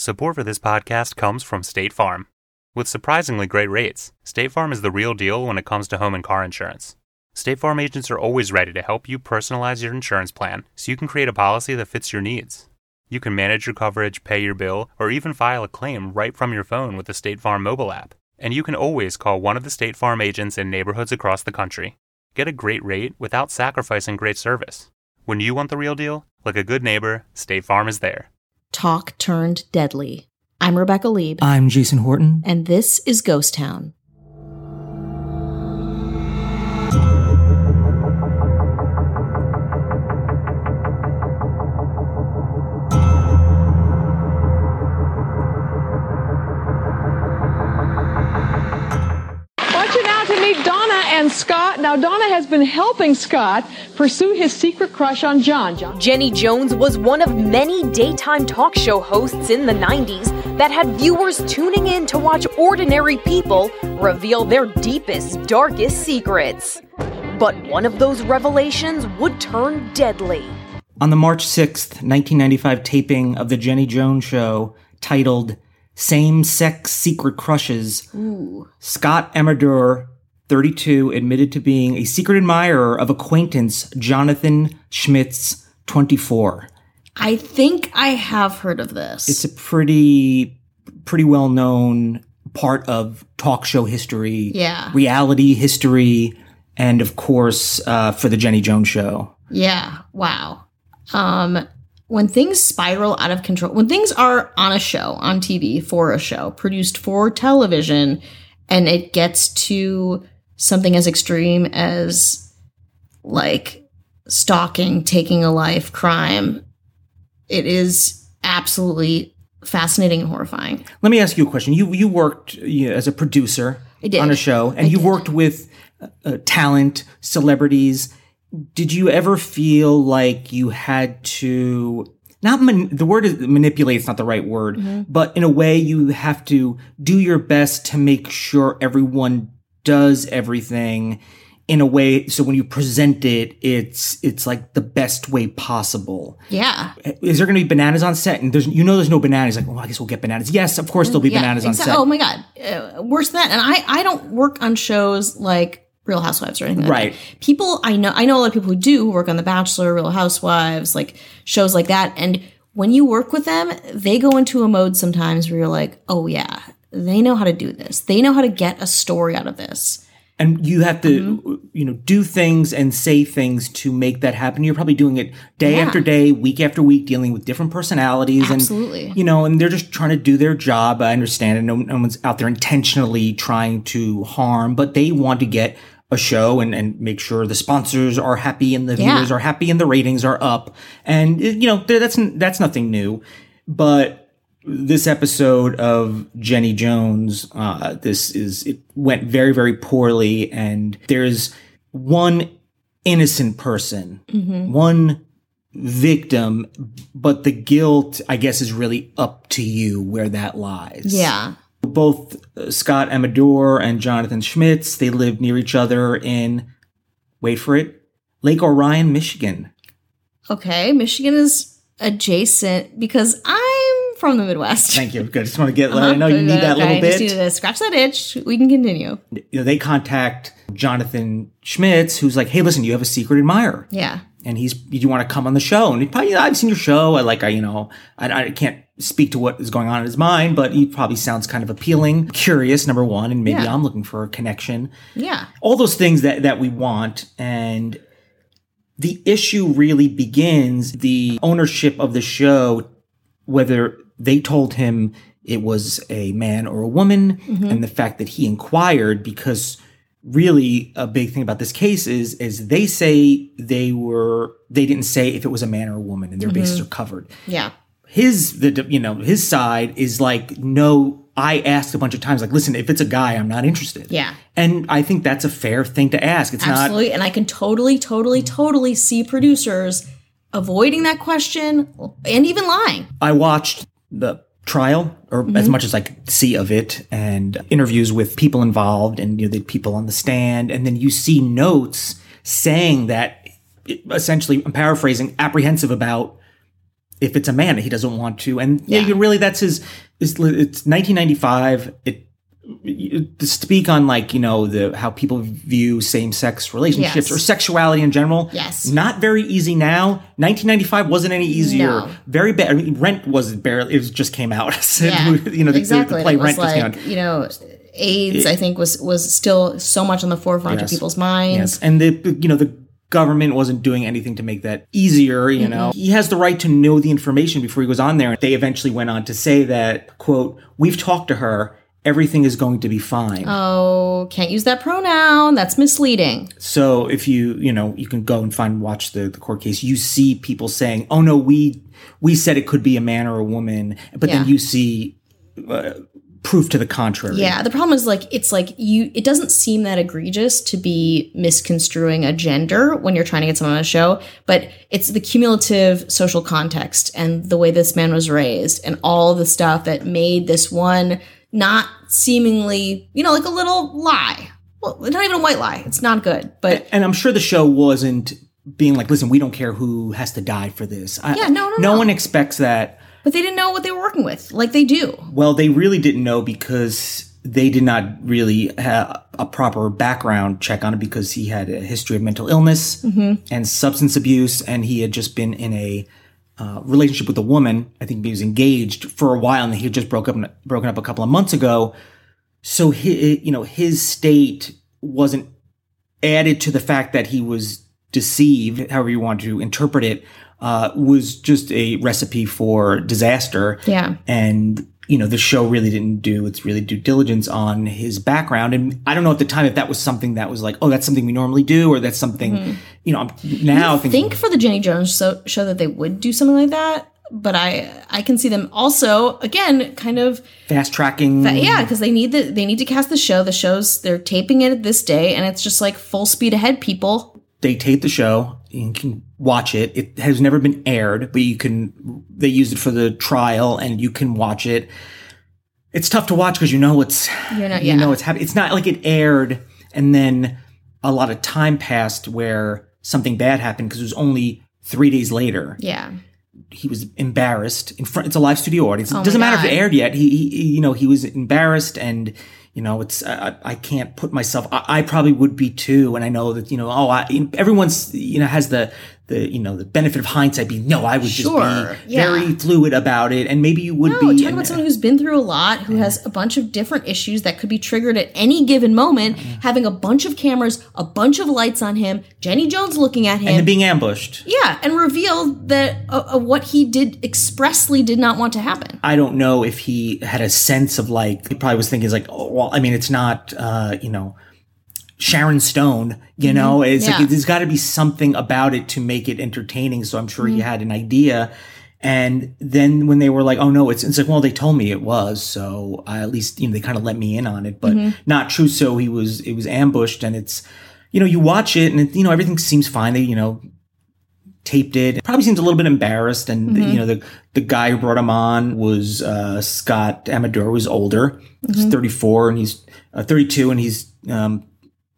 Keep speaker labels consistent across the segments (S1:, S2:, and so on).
S1: Support for this podcast comes from State Farm. With surprisingly great rates, State Farm is the real deal when it comes to home and car insurance. State Farm agents are always ready to help you personalize your insurance plan so you can create a policy that fits your needs. You can manage your coverage, pay your bill, or even file a claim right from your phone with the State Farm mobile app. And you can always call one of the State Farm agents in neighborhoods across the country. Get a great rate without sacrificing great service. When you want the real deal, like a good neighbor, State Farm is there.
S2: Talk turned deadly. I'm Rebecca Leib,
S3: I'm Jason Horton.
S2: and this is Ghost Town.
S4: Now, Donna has been helping Scott pursue his secret crush on John. John.
S5: Jenny Jones was one of many daytime talk show hosts in the 90s that had viewers tuning in to watch ordinary people reveal their deepest, darkest secrets. But one of those revelations would turn deadly.
S3: On the March 6th, 1995 taping of The Jenny Jones Show, titled Same Sex Secret Crushes, Scott Amedure, 32, admitted to being a secret admirer of acquaintance Jonathan Schmitz, 24.
S2: I think I have heard of this.
S3: It's a pretty, pretty well known part of talk show history,
S2: Yeah.
S3: reality history, and of course, uh, for The Jenny Jones Show.
S2: yeah. Wow. Um, when things spiral out of control, when things are on a show, on TV, for a show, produced for television, and it gets to something as extreme as like stalking, taking a life, crime, it is absolutely fascinating and horrifying.
S3: Let me ask you a question. You you worked you know, as a producer on a show, and
S2: I
S3: you
S2: did.
S3: worked with uh, talent, celebrities. Did you ever feel like you had to not man, the word is manipulate is not the right word,
S2: Mm-hmm.
S3: but in a way you have to do your best to make sure everyone does everything in a way so when you present it it's it's like the best way possible
S2: Yeah.
S3: is there going to be bananas on set? And there's, you know, there's no bananas. Like, well, I guess we'll get bananas. Yes, of course there'll be bananas on set.
S2: Oh my god, uh, worse than that. And I I don't work on shows like Real Housewives or anything. like
S3: Right.
S2: that. People I know I know a lot of people who do who work on The Bachelor, Real Housewives, like shows like that. And when you work with them, they go into a mode sometimes where you're like, oh yeah, they know how to do this. They know how to get a story out of this.
S3: and you have to,
S2: Mm-hmm.
S3: you know, do things and say things to make that happen. You're probably doing it day
S2: Yeah.
S3: after day, week after week, dealing with different personalities.
S2: Absolutely.
S3: And, you know, and they're just trying to do their job. I understand. And no, no one's out there intentionally trying to harm, but they want to get a show and, and make sure the sponsors are happy and the
S2: Yeah.
S3: viewers are happy and the ratings are up. And, you know, that's, that's nothing new. But this episode of Jenny Jones, uh, this is it went very very poorly, and there's one innocent person, one victim, but the guilt, I guess, is really up to you where that lies.
S2: Yeah.
S3: Both uh, Scott Amador and Jonathan Schmitz, they live near each other in, wait for it, Lake Orion, Michigan.
S2: Okay. Michigan is adjacent because I'm from the Midwest.
S3: Thank you. Good. I just want to get. I know you need that
S2: Uh-huh. Okay,
S3: little bit.
S2: Just to scratch that itch. We can continue.
S3: you know, they contact Jonathan Schmitz, who's like, "Hey, listen, you have a secret admirer,
S2: Yeah.
S3: and he's, do you want to come on the show?" And he probably, I've seen your show. I like, I, you know, I, I can't speak to what is going on in his mind, but he probably sounds kind of appealing, curious, number one, and maybe
S2: Yeah.
S3: I'm looking for a connection.
S2: Yeah.
S3: All those things that that we want, and the issue really begins the ownership of the show, whether they told him it was a man or a woman, mm-hmm. and the fact that he inquired because really a big thing about this case is is they say they were they didn't say if it was a man or a woman and their bases mm-hmm. are covered
S2: Yeah.
S3: his the you know his side is like no i asked a bunch of times like listen if it's a guy i'm not interested
S2: Yeah.
S3: and i think that's a fair thing to ask it's not
S2: Absolutely. And I can totally, totally, totally see producers avoiding that question and even lying.
S3: I watched the trial or as mm-hmm. much as I could see of it and interviews with people involved and you know the people on the stand and then you see notes saying that essentially I'm paraphrasing apprehensive about if it's a man that he doesn't want to and yeah,
S2: Yeah.
S3: you really that's his it's, it's 1995 it to speak on like you know the how people view same-sex relationships
S2: Yes.
S3: or sexuality in general
S2: Yes.
S3: not very easy now 1995 wasn't any easier
S2: No.
S3: very bad I mean, rent was barely it was just came out
S2: Yeah,
S3: you know the,
S2: exactly.
S3: the play rent just came
S2: like
S3: out
S2: you know, AIDS. I think was was still so much on the forefront
S3: Yes.
S2: of people's minds.
S3: Yes, and the you know the government wasn't doing anything to make that easier. You know, mm-hmm. he has the right to know the information before he goes on there. They eventually went on to say that quote We've talked to her. Everything is going to be fine.
S2: Oh, can't use that pronoun. That's misleading.
S3: So if you you know you can go and find watch the, the court case, you see people saying, "Oh no, we we said it could be a man or a woman," but then you see uh, proof to the contrary.
S2: Yeah, the problem is like it's like you it doesn't seem that egregious to be misconstruing a gender when you're trying to get someone on a show, but it's the cumulative social context and the way this man was raised and all the stuff that made this one not seemingly, you know, like a little lie. Well, not even a white lie. It's not good. But
S3: and I'm sure the show wasn't being like, "Listen, we don't care who has to die for this." I,
S2: Yeah, no, no,
S3: no
S2: no.
S3: one expects that.
S2: but they didn't know what they were working with, like they do.
S3: Well, they really didn't know because they did not really have a proper background check on it because he had a history of mental illness mm-hmm. and substance abuse, and he had just been in a uh, relationship with a woman. I think he was engaged for a while, and he had just broke up broken up a couple of months ago. So he, you know, his state wasn't added to the fact that he was deceived, however you want to interpret it, uh, was just a recipe for disaster.
S2: Yeah.
S3: And, you know, the show really didn't do its really due diligence on his background. And I don't know at the time if that was something that was like, oh, that's something we normally do, or that's something, mm-hmm. you know, I'm now
S2: I
S3: thinking,
S2: think for the Jenny Jones show, show that they would do something like that, but I I can see them also again kind of
S3: fast tracking.
S2: But yeah, because they need the they need to cast the show. The show's they're taping it this day, and it's just like full speed ahead, people.
S3: they tape the show. You can watch it. It has never been aired, but you can. They used it for the trial, and you can watch it. It's tough to watch because you know it's
S2: You're not-
S3: you
S2: yeah.
S3: know it's happening. It's not like it aired and then a lot of time passed where something bad happened because it was only three days later.
S2: Yeah,
S3: He was embarrassed in front. It's a live studio audience. Oh it
S2: Oh my
S3: doesn't matter if it
S2: God.
S3: aired yet. He, he, he- you know, he was embarrassed and. You know, it's I, I can't put myself. I, I probably would be too, and I know that you know. Oh, I, everyone's you know has the the you know the benefit of hindsight. Being no, I would
S2: Sure,
S3: just be
S2: yeah.
S3: very fluid about it, and maybe you would
S2: no,
S3: be.
S2: talking about someone who's been through a lot, who has a bunch of different issues that could be triggered at any given moment.
S3: Mm-hmm.
S2: Having a bunch of cameras, a bunch of lights on him, Jenny Jones looking at him,
S3: and then being ambushed.
S2: yeah, and revealed that uh, uh, what he did expressly did not want to happen.
S3: I don't know if he had a sense of like he probably was thinking it's like oh well I mean it's not uh you know Sharon Stone you know it's
S2: Mm-hmm. Yeah.
S3: like there's got to be something about it to make it entertaining so I'm sure
S2: Mm-hmm.
S3: he had an idea and then when they were like oh no it's it's like well they told me it was so I, at least you know they kind of let me in on it but
S2: Mm-hmm.
S3: not true so he was it was ambushed and it's you know you watch it and it, you know everything seems fine they you know taped it. Probably seems a little bit embarrassed, and you know the the guy who brought him on was uh, Scott Amador, was older. He's thirty four, and he's uh, thirty two, and he's um,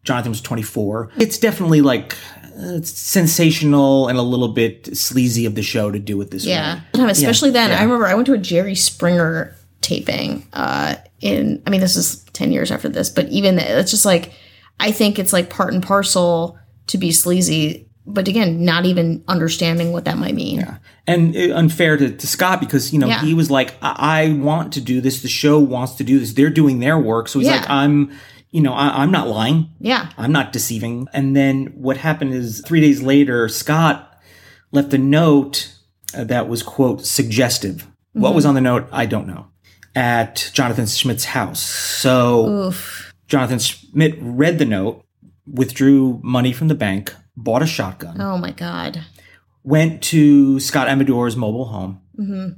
S3: Jonathan was twenty four. It's definitely like uh, it's sensational and a little bit sleazy of the show to do with this
S2: Yeah.
S3: way.
S2: Time, especially then.
S3: yeah.
S2: I remember I went to a Jerry Springer taping uh in I mean this is 10 years after this, but even it's just like I think it's like part and parcel to be sleazy, but again, not even understanding what that might mean.
S3: Yeah, and uh, unfair to, to Scott because you know
S2: Yeah.
S3: he was like, I-, "I want to do this. The show wants to do this. They're doing their work." So he's
S2: Yeah.
S3: like, "I'm, you know, I- I'm not lying.
S2: Yeah.
S3: I'm not deceiving." And then what happened is three days later, Scott left a note uh, that was quote suggestive. What
S2: Mm-hmm.
S3: was on the note, I don't know. At Jonathan Schmidt's house. So
S2: Oof.
S3: Jonathan Schmitz read the note, withdrew money from the bank, bought a shotgun
S2: Oh my god.
S3: went to Scott Amador's mobile home,
S2: Mm-hmm.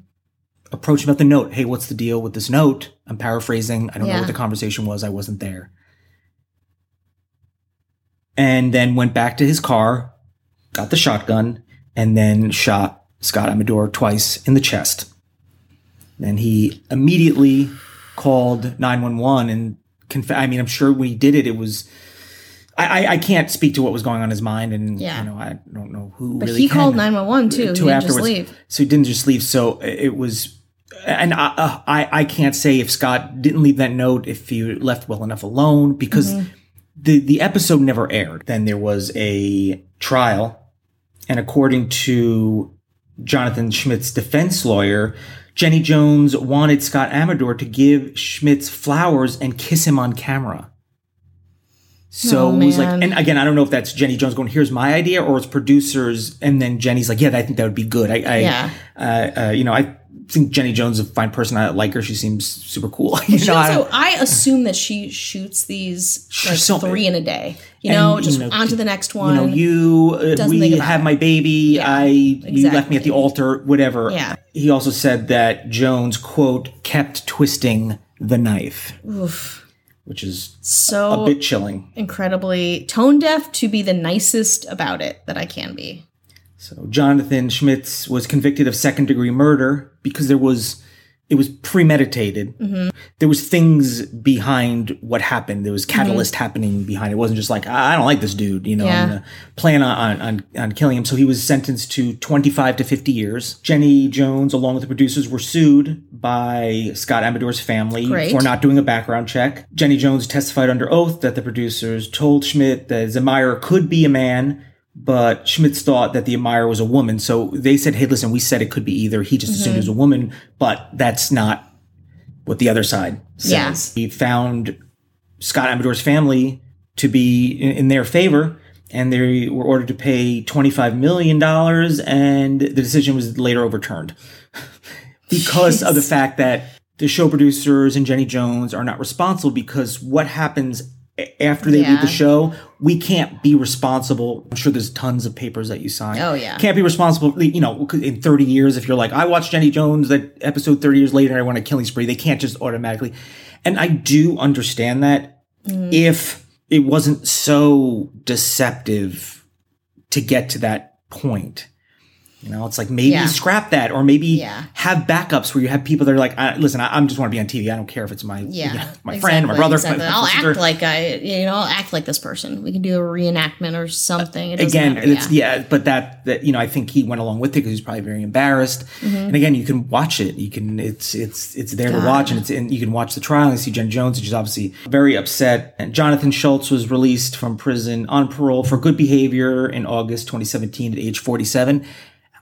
S3: approached about the note. Hey, what's the deal with this note? I'm paraphrasing. I don't know what the conversation was. I wasn't there. And then went back to his car, got the shotgun, and then shot Scott Amador twice in the chest. And he immediately called 911 and conf- I mean, I'm sure when he did it, it was I, I, I can't speak to what was going on in his mind, and
S2: Yeah.
S3: you know I don't know who.
S2: But
S3: really
S2: he called 911 too. He
S3: to
S2: didn't just
S3: afterwards.
S2: leave.
S3: So he didn't just leave. So it was, and I, uh, I, I can't say if Scott didn't leave that note if he left well enough alone because
S2: Mm-hmm.
S3: The the episode never aired. Then there was a trial, and according to Jonathan Schmidt's defense lawyer. Jenny Jones wanted Scott Amador to give Schmidt's flowers and kiss him on camera. So
S2: Oh,
S3: it was like, and again, I don't know if that's Jenny Jones going, "Here's my idea," or it's producers, and then Jenny's like, "Yeah, I think that would be good." I, I
S2: Yeah.
S3: uh, uh, you know, I think Jenny Jones is a fine person. I like her. She seems super cool. You
S2: She
S3: know, I-
S2: also, I assume that she shoots these like
S3: So-
S2: three in a day. You
S3: and,
S2: know,
S3: you
S2: just
S3: know,
S2: on to the next
S3: you
S2: one.
S3: know, you, uh, we have
S2: it.
S3: my baby. I, you left me at the altar, whatever.
S2: Yeah.
S3: He also said that Jones, quote, kept twisting the knife,
S2: Oof.
S3: which is
S2: So
S3: a bit chilling.
S2: incredibly tone deaf to be the nicest about it that I can be.
S3: So Jonathan Schmitz was convicted of second degree murder because there was it was premeditated.
S2: Mm-hmm.
S3: There was things behind what happened. There was catalyst happening behind it. It wasn't just like I don't like this dude, you know.
S2: Yeah.
S3: I'm gonna plan on, on on killing him. So he was sentenced to 25 to 50 years. Jenny Jones, along with the producers, were sued by Scott Amador's family
S2: Great.
S3: for not doing a background check. Jenny Jones testified under oath that the producers told Schmitz that Zemire could be a man, but Schmitz thought that the admirer was a woman. So they said, hey, listen, we said it could be either. He just assumed it was a woman, but that's not what the other side says. He found Scott Amador's family to be in, in their favor, and they were ordered to pay $25 million, and the decision was later overturned because of the fact that the show producers and Jenny Jones are not responsible because what happens after they leave the show, we can't be responsible. I'm sure there's tons of papers that you sign.
S2: Oh, yeah.
S3: Can't be responsible, you know, in 30 years if you're like, I watched Jenny Jones that episode 30 years later, I want a killing spree. They can't just automatically. And I do understand that
S2: Mm.
S3: if it wasn't so deceptive to get to that point. You know, it's like maybe
S2: Yeah.
S3: scrap that, or maybe
S2: Yeah.
S3: have backups where you have people that are like, I, "Listen, I, I'm just want to be on TV. I don't care if it's my
S2: Yeah,
S3: you know, my friend, my brother,
S2: exactly.
S3: my, my
S2: I'll
S3: sister."
S2: act like I, you know, I'll act like this person. We can do a reenactment or something. It
S3: again,
S2: matter,
S3: it's yeah. but that that you know, I think he went along with it because he's probably very embarrassed.
S2: Mm-hmm.
S3: And again, you can watch it. You can it's it's it's there to watch, and it's and you can watch the trial and see Jen Jones, which is obviously very upset. And Jonathan Schultz was released from prison on parole for good behavior in August 2017 at age 47.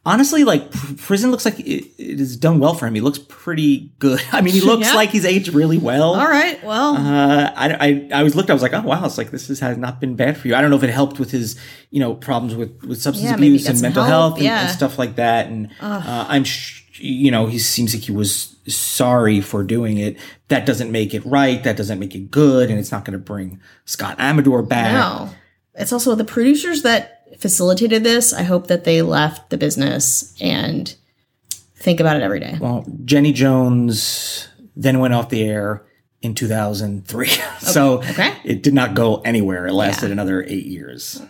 S3: Honestly, like pr- prison looks like it, it has done well for him. He looks pretty good. I mean, he looks
S2: Yeah.
S3: like he's aged really well.
S2: All right. Well,
S3: Uh, I, I, I was looked, I was like, oh wow, it's like this is, has not been bad for you. I don't know if it helped with his, you know, problems with, with substance
S2: Yeah,
S3: abuse and mental
S2: help,
S3: health and,
S2: yeah.
S3: and stuff like that. And uh, I'm, sh- you know, he seems like he was sorry for doing it. That doesn't make it right. That doesn't make it good. And it's not going to bring Scott Amador back.
S2: no. It's also the producers that facilitated this. I hope that they left the business and think about it every day.
S3: Well, Jenny Jones then went off the air in 2003. so
S2: Okay.
S3: it did not go anywhere. It lasted another eight years.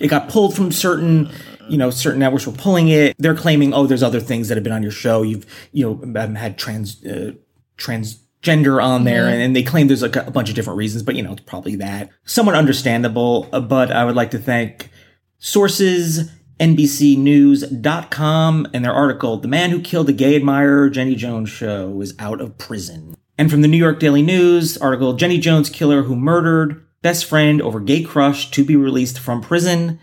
S3: It got pulled from certain, you know, certain networks were pulling it. They're claiming, oh, there's other things that have been on your show. You've, you know, um, had trans, uh, transgender on there, and, and they claim there's like a, a bunch of different reasons, but you know, it's probably that. Somewhat understandable, uh, but I would like to thank sources NBCnews.com and their article, The Man Who Killed the Gay Admirer, Jenny Jones Show, is out of prison. And from the New York Daily News, article, Jenny Jones Killer Who Murdered Best Friend Over Gay Crush to be released from prison,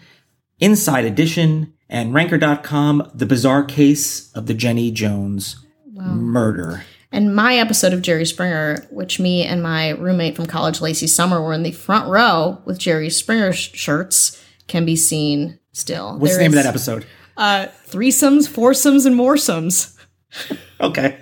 S3: Inside Edition, and Ranker.com, The Bizarre Case of the Jenny Jones Murder.
S2: And my episode of Jerry Springer, which me and my roommate from college, Lacey Summer, were in the front row with Jerry Springer sh- shirts, can be seen still.
S3: What's
S2: There
S3: the name of that episode?
S2: Uh, threesomes, foursomes, and moresomes.
S3: Okay.